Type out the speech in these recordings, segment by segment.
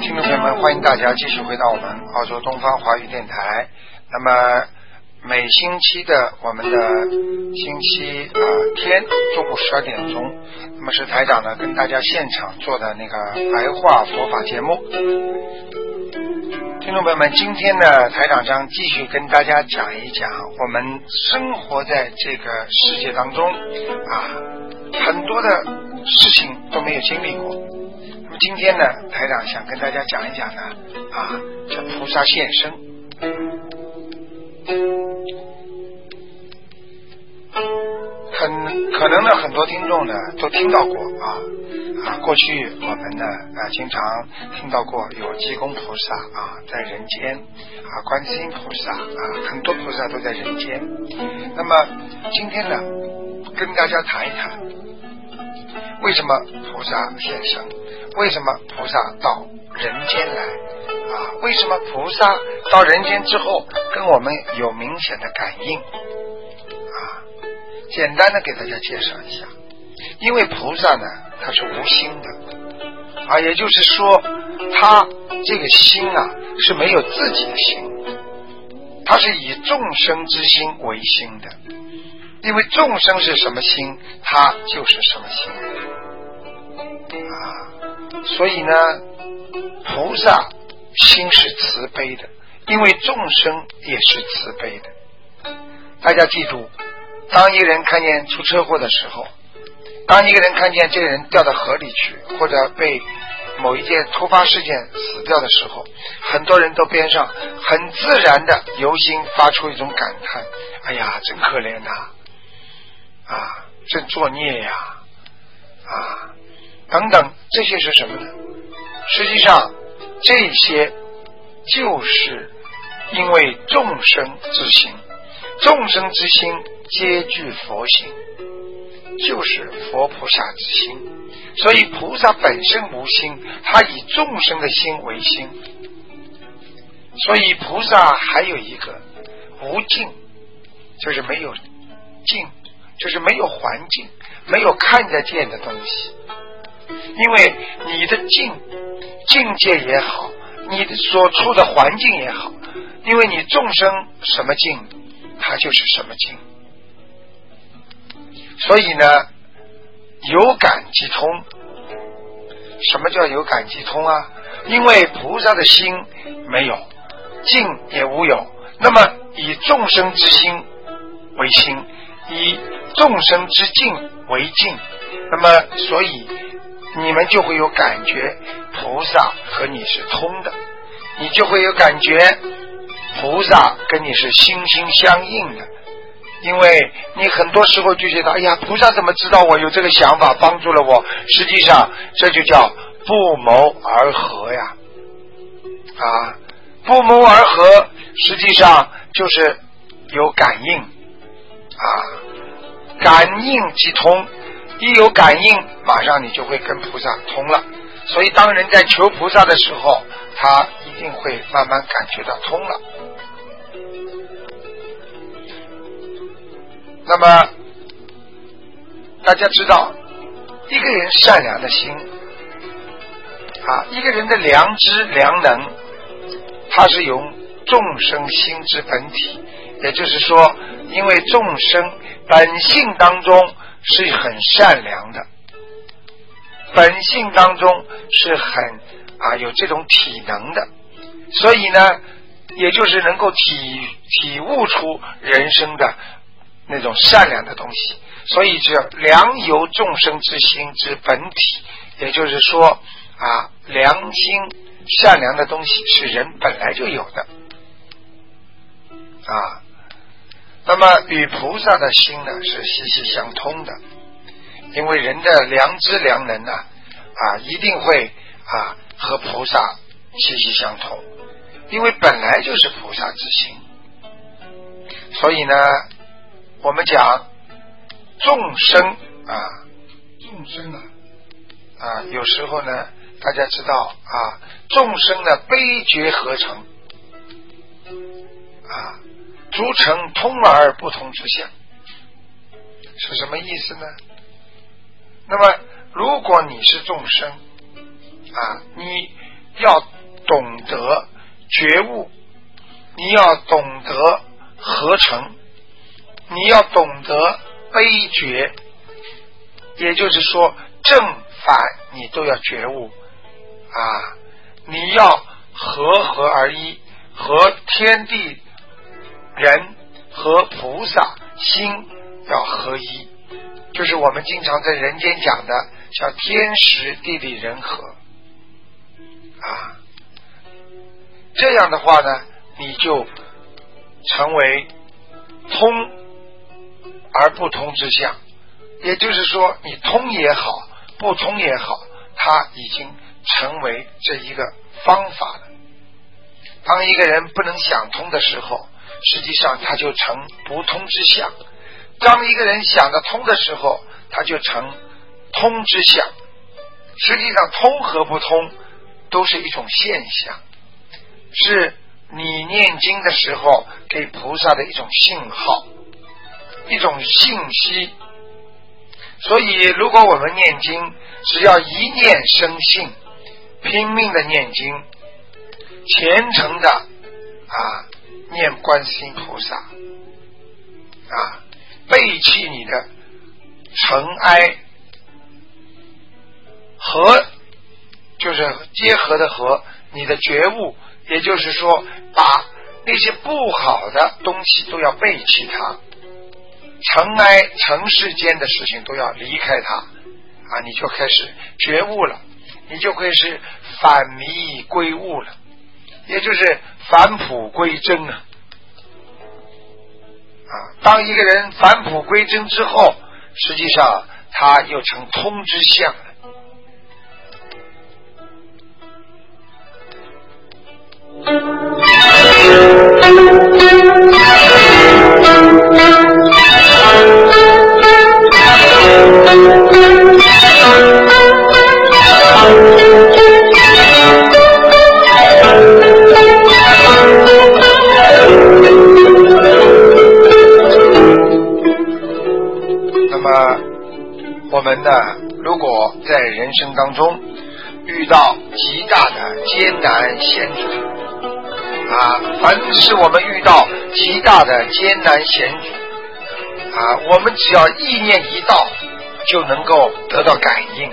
听众朋友们，欢迎大家继续回到我们澳洲东方华语电台。那么每星期的我们的星期呃天中午十二点钟，那么是台长呢跟大家现场做的那个白话佛法节目。听众朋友们，今天呢，台长将继续跟大家讲一讲我们生活在这个世界当中啊，很多的事情都没有经历过。今天呢，台长想跟大家讲一讲呢，啊，这菩萨现身。很可能呢，很多听众呢都听到过啊啊，过去我们呢啊经常听到过有济公菩萨啊在人间啊，观世音菩萨啊，很多菩萨都在人间。那么今天呢，跟大家谈一谈，为什么菩萨现身？为什么菩萨到人间来？啊，为什么菩萨到人间之后跟我们有明显的感应？啊，简单的给大家介绍一下，因为菩萨呢，他是无心的，啊，也就是说，他这个心啊是没有自己的心，他是以众生之心为心的，因为众生是什么心，他就是什么心，所以呢，菩萨心是慈悲的，因为众生也是慈悲的。大家记住，当一个人看见出车祸的时候，当一个人看见这个人掉到河里去，或者被某一件突发事件死掉的时候，很多人都边上很自然的由心发出一种感叹：“哎呀，真可怜呐，啊，真作孽呀，啊，等等，这些是什么呢？实际上，这些就是因为众生之心。”众生之心皆具佛性，就是佛菩萨之心。所以菩萨本身无心，他以众生的心为心。所以菩萨还有一个无境，就是没有境，就是没有环境，没有看得见的东西。因为你的境境界也好，你的所处的环境也好，因为你众生什么境？它就是什么境，所以呢，有感即通。什么叫有感即通啊？因为菩萨的心没有，境也无有，那么以众生之心为心，以众生之境为境，那么所以你们就会有感觉，菩萨和你是通的，你就会有感觉。菩萨跟你是心心相印的，因为你很多时候就觉得，哎呀，菩萨怎么知道我有这个想法，帮助了我？实际上，这就叫不谋而合呀，啊，不谋而合，实际上就是有感应，啊，感应即通，一有感应，马上你就会跟菩萨通了。所以，当人在求菩萨的时候，他一定会慢慢感觉到通了。那么，大家知道，一个人善良的心啊，一个人的良知良能，它是由众生心之本体，也就是说，因为众生本性当中是很善良的，本性当中是很啊有这种体能的，所以呢，也就是能够体体悟出人生的。那种善良的东西，所以叫良由众生之心之本体，也就是说啊，良心善良的东西是人本来就有的啊。那么与菩萨的心呢是息息相通的，因为人的良知良能呢啊，一定会啊和菩萨息息相通，因为本来就是菩萨之心，所以呢，我们讲众生啊，众生啊啊，有时候呢，大家知道啊，众生的悲觉合成。啊，逐成通而不同之相，是什么意思呢？那么，如果你是众生啊，你要懂得觉悟，你要懂得合成，你要懂得悲觉，也就是说正反你都要觉悟啊，你要合合而一，和天地人和菩萨心要合一。就是我们经常在人间讲的，叫天时地利人和啊。这样的话呢，你就成为通而不通之相。也就是说，你通也好，不通也好，它已经成为这一个方法了。当一个人不能想通的时候，实际上它就成不通之相。当一个人想得通的时候，它就成通之相。实际上，通和不通都是一种现象，是你念经的时候给菩萨的一种信号，一种信息。所以，如果我们念经，只要一念生信，拼命的念经，虔诚的啊念观世音菩萨。啊。背弃你的尘埃和，就是结合的和你的觉悟，也就是说，把那些不好的东西都要背弃它，尘埃尘世间的事情都要离开它。啊，你就开始觉悟了，你就会是返迷归悟了，也就是返璞归真啊。啊，当一个人返璞归真之后，实际上他又成通之相了。生当中遇到极大的艰难险阻啊，凡是我们遇到极大的艰难险阻啊，我们只要意念一到，就能够得到感应。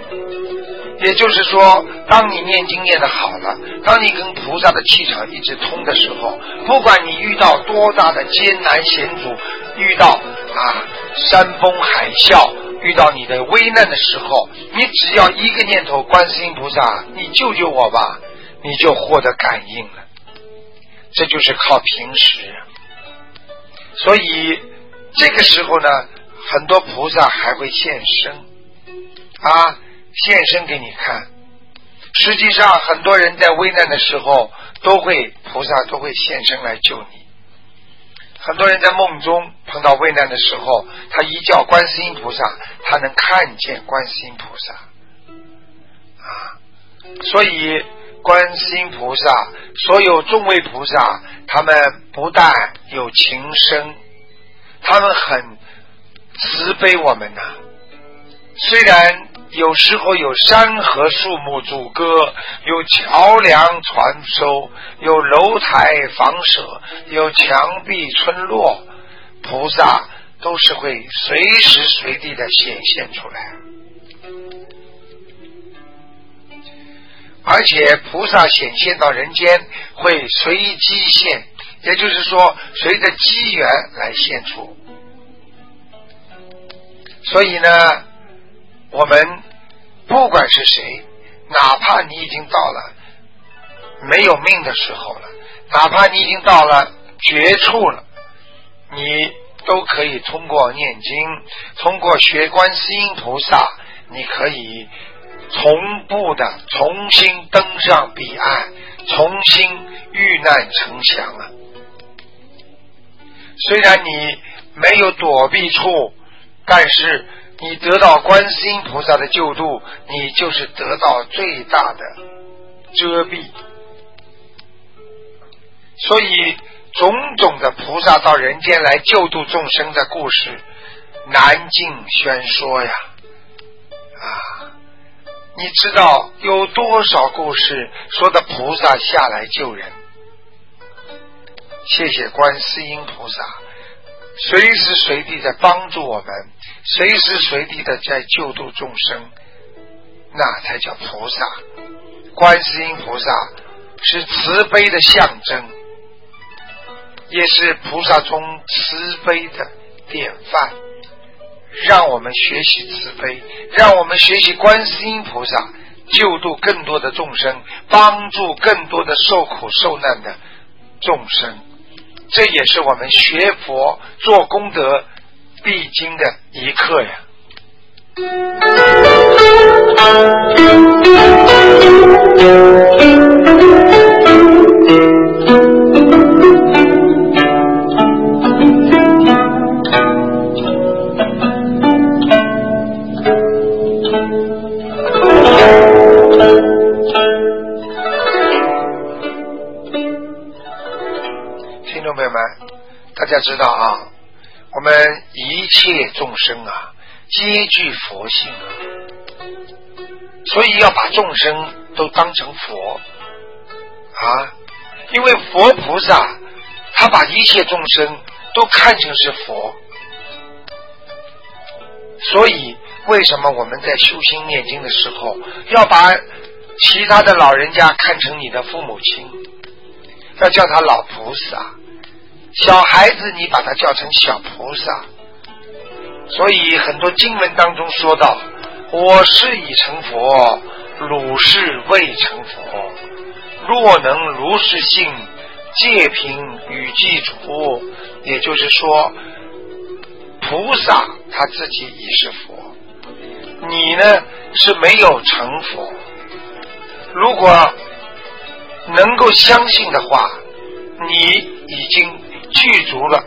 也就是说，当你念经念的好了，当你跟菩萨的气场一直通的时候，不管你遇到多大的艰难险阻，遇到啊山崩海啸。遇到你的危难的时候，你只要一个念头，观世音菩萨，你救救我吧，你就获得感应了。这就是靠平时。所以这个时候呢，很多菩萨还会现身啊，现身给你看。实际上，很多人在危难的时候，都会菩萨都会现身来救你。很多人在梦中碰到危难的时候，他一叫观世音菩萨，他能看见观世音菩萨啊。所以观世音菩萨，所有众位菩萨，他们不但有情深，他们很慈悲我们呐。虽然。有时候有山河树木阻隔，有桥梁传收，有楼台房舍，有墙壁村落，菩萨都是会随时随地的显现出来。而且菩萨显现到人间会随机现，也就是说随着机缘来现出。所以呢，我们。不管是谁，哪怕你已经到了没有命的时候了，哪怕你已经到了绝处了，你都可以通过念经，通过学观世音菩萨，你可以同步的重新登上彼岸，重新遇难成祥啊！虽然你没有躲避处，但是你得到观世音菩萨的救度，你就是得到最大的遮蔽。所以，种种的菩萨到人间来救度众生的故事，难尽宣说呀！啊，你知道有多少故事说的菩萨下来救人？谢谢观世音菩萨，随时随地在帮助我们，随时随地的在救度众生，那才叫菩萨。观世音菩萨是慈悲的象征。也是菩萨中慈悲的典范，让我们学习慈悲，让我们学习观世音菩萨，救度更多的众生，帮助更多的受苦受难的众生。这也是我们学佛做功德必经的一课呀。大家知道啊，我们一切众生啊，皆具佛性啊，所以要把众生都当成佛啊，因为佛菩萨他把一切众生都看成是佛，所以为什么我们在修心念经的时候要把其他的老人家看成你的父母亲，要叫他老菩萨？小孩子，你把他叫成小菩萨，所以很多经文当中说到：“我是已成佛，汝是未成佛。若能如是信，戒品与记主。”也就是说，菩萨他自己已是佛，你呢是没有成佛。如果能够相信的话，你已经。具足了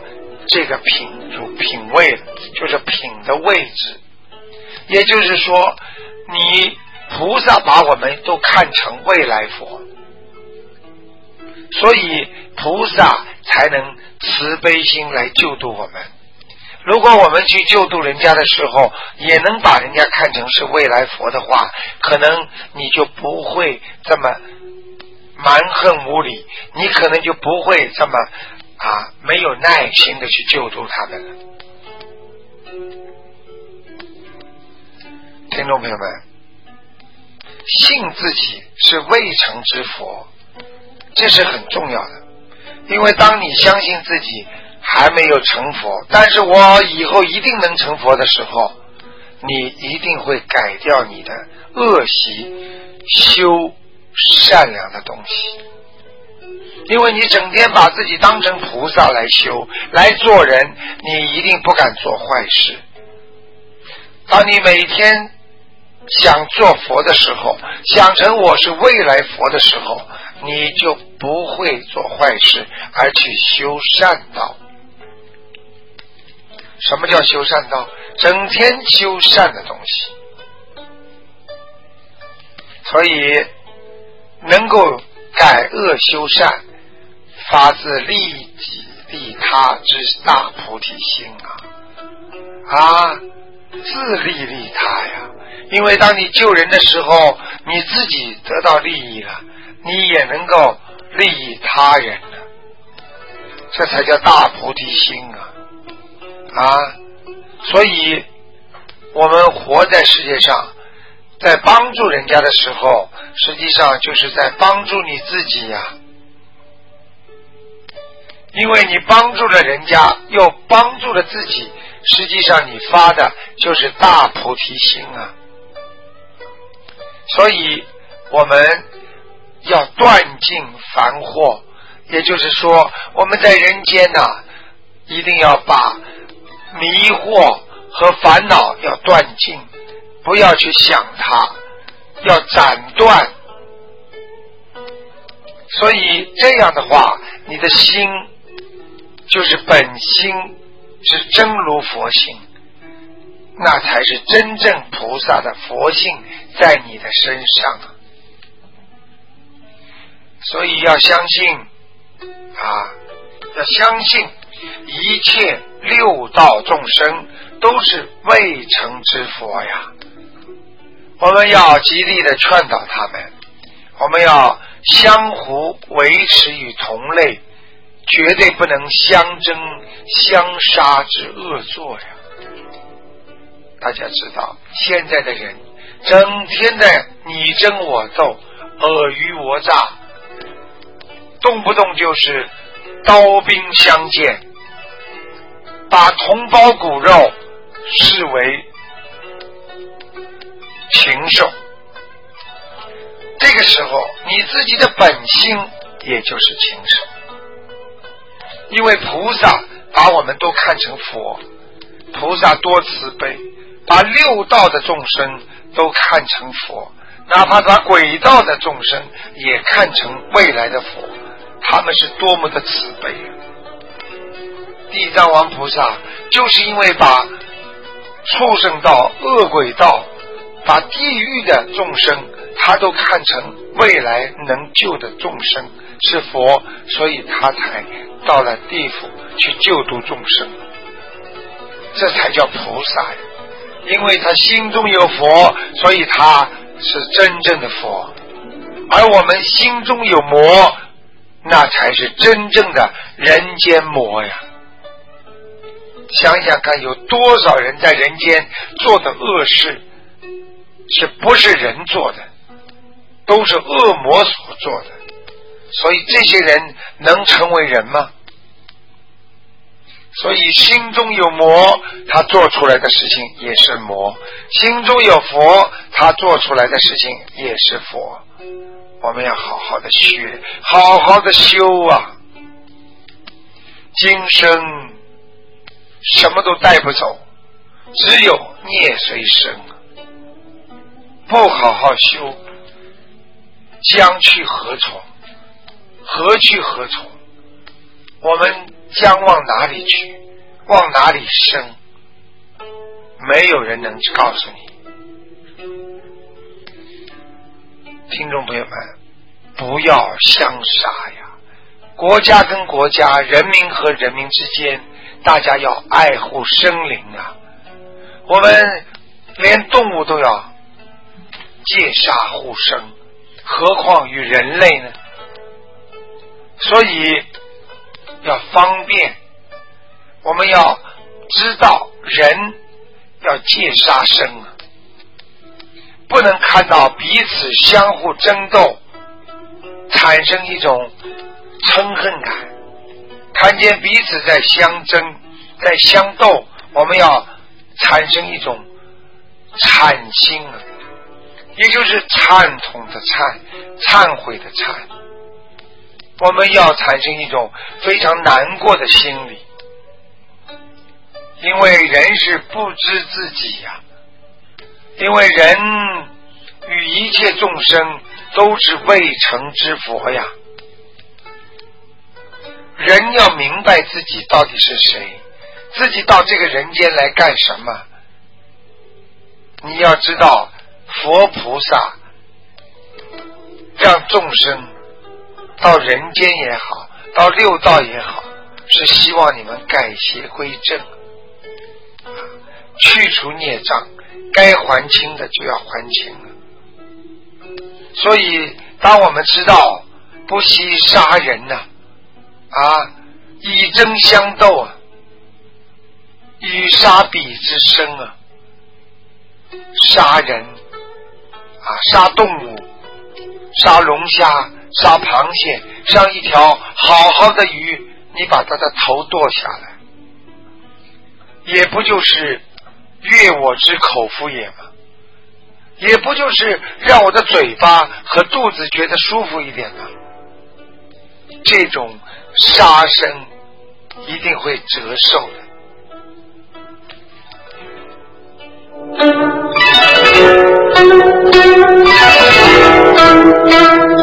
这个品主品位，就是品的位置。也就是说，你菩萨把我们都看成未来佛，所以菩萨才能慈悲心来救度我们。如果我们去救度人家的时候，也能把人家看成是未来佛的话，可能你就不会这么蛮横无理，你可能就不会这么。啊，没有耐心的去救助他们了。听众朋友们，信自己是未成之佛，这是很重要的。因为当你相信自己还没有成佛，但是我以后一定能成佛的时候，你一定会改掉你的恶习，修善良的东西。因为你整天把自己当成菩萨来修来做人，你一定不敢做坏事。当你每天想做佛的时候，想成我是未来佛的时候，你就不会做坏事，而去修善道。什么叫修善道？整天修善的东西，所以能够改恶修善。发自利己利他之大菩提心啊啊，自利利他呀！因为当你救人的时候，你自己得到利益了，你也能够利益他人了，这才叫大菩提心啊啊！所以，我们活在世界上，在帮助人家的时候，实际上就是在帮助你自己呀。因为你帮助了人家，又帮助了自己，实际上你发的就是大菩提心啊！所以我们要断尽烦惑，也就是说，我们在人间呐，一定要把迷惑和烦恼要断尽，不要去想它，要斩断。所以这样的话，你的心就是本心是真如佛性，那才是真正菩萨的佛性在你的身上。所以要相信啊，要相信一切六道众生都是未成之佛呀。我们要极力的劝导他们，我们要。相互维持与同类，绝对不能相争相杀之恶作呀！大家知道，现在的人整天的你争我斗、尔虞我诈，动不动就是刀兵相见，把同胞骨肉视为禽兽。这个时候，你自己的本心也就是禽兽，因为菩萨把我们都看成佛，菩萨多慈悲，把六道的众生都看成佛，哪怕把鬼道的众生也看成未来的佛，他们是多么的慈悲啊！地藏王菩萨就是因为把畜生道、恶鬼道、把地狱的众生。他都看成未来能救的众生是佛，所以他才到了地府去救度众生，这才叫菩萨呀！因为他心中有佛，所以他是真正的佛，而我们心中有魔，那才是真正的人间魔呀！想想看，有多少人在人间做的恶事，是不是人做的？都是恶魔所做的，所以这些人能成为人吗？所以心中有魔，他做出来的事情也是魔；心中有佛，他做出来的事情也是佛。我们要好好的学，好好的修啊！今生什么都带不走，只有孽随身。不好好修。将去何从？何去何从？我们将往哪里去？往哪里生？没有人能告诉你。听众朋友们，不要相杀呀！国家跟国家，人民和人民之间，大家要爱护生灵啊！我们连动物都要戒杀护生。何况与人类呢？所以要方便，我们要知道人要戒杀生啊，不能看到彼此相互争斗，产生一种嗔恨感，看见彼此在相争、在相斗，我们要产生一种惨心啊。也就是忏痛的忏，忏悔的忏，我们要产生一种非常难过的心理，因为人是不知自己呀，因为人与一切众生都是未成之佛呀，人要明白自己到底是谁，自己到这个人间来干什么，你要知道。佛菩萨让众生到人间也好，到六道也好，是希望你们改邪归正，去除孽障，该还清的就要还清了。所以，当我们知道不惜杀人呐，啊，以争相斗啊，与杀彼之生啊，杀人。啊，杀动物，杀龙虾，杀螃蟹，杀一条好好的鱼，你把它的头剁下来，也不就是悦我之口腹也吗？也不就是让我的嘴巴和肚子觉得舒服一点吗？这种杀生一定会折寿的。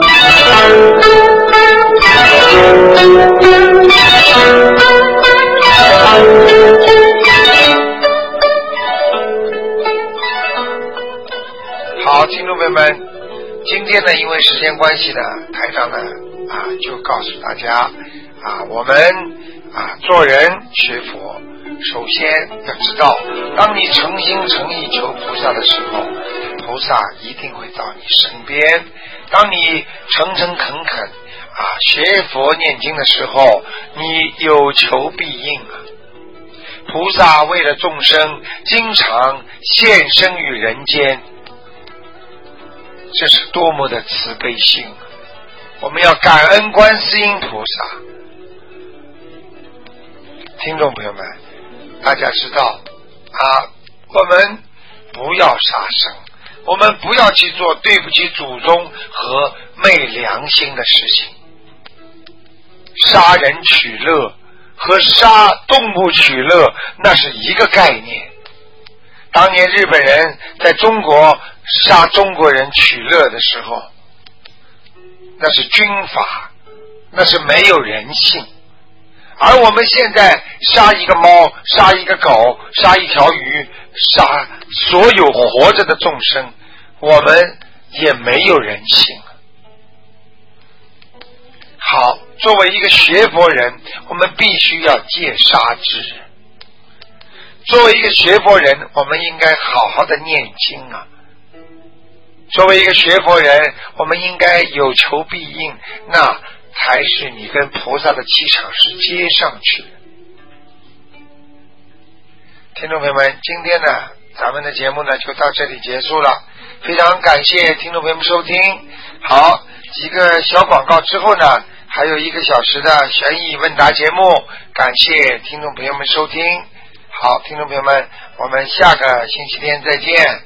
们，今天呢，因为时间关系呢，台长呢啊就告诉大家啊，我们啊做人学佛，首先要知道，当你诚心诚意求菩萨的时候，菩萨一定会到你身边；当你诚诚恳恳啊学佛念经的时候，你有求必应啊。菩萨为了众生，经常现身于人间。这是多么的慈悲心！我们要感恩观世音菩萨。听众朋友们，大家知道啊，我们不要杀生，我们不要去做对不起祖宗和昧良心的事情。杀人取乐和杀动物取乐那是一个概念。当年日本人在中国。杀中国人取乐的时候，那是军阀，那是没有人性；而我们现在杀一个猫、杀一个狗、杀一条鱼、杀所有活着的众生，我们也没有人性。好，作为一个学佛人，我们必须要戒杀之。作为一个学佛人，我们应该好好的念经啊。作为一个学佛人，我们应该有求必应，那才是你跟菩萨的气场是接上去的。听众朋友们，今天呢，咱们的节目呢就到这里结束了，非常感谢听众朋友们收听。好，几个小广告之后呢，还有一个小时的悬疑问答节目，感谢听众朋友们收听。好，听众朋友们，我们下个星期天再见。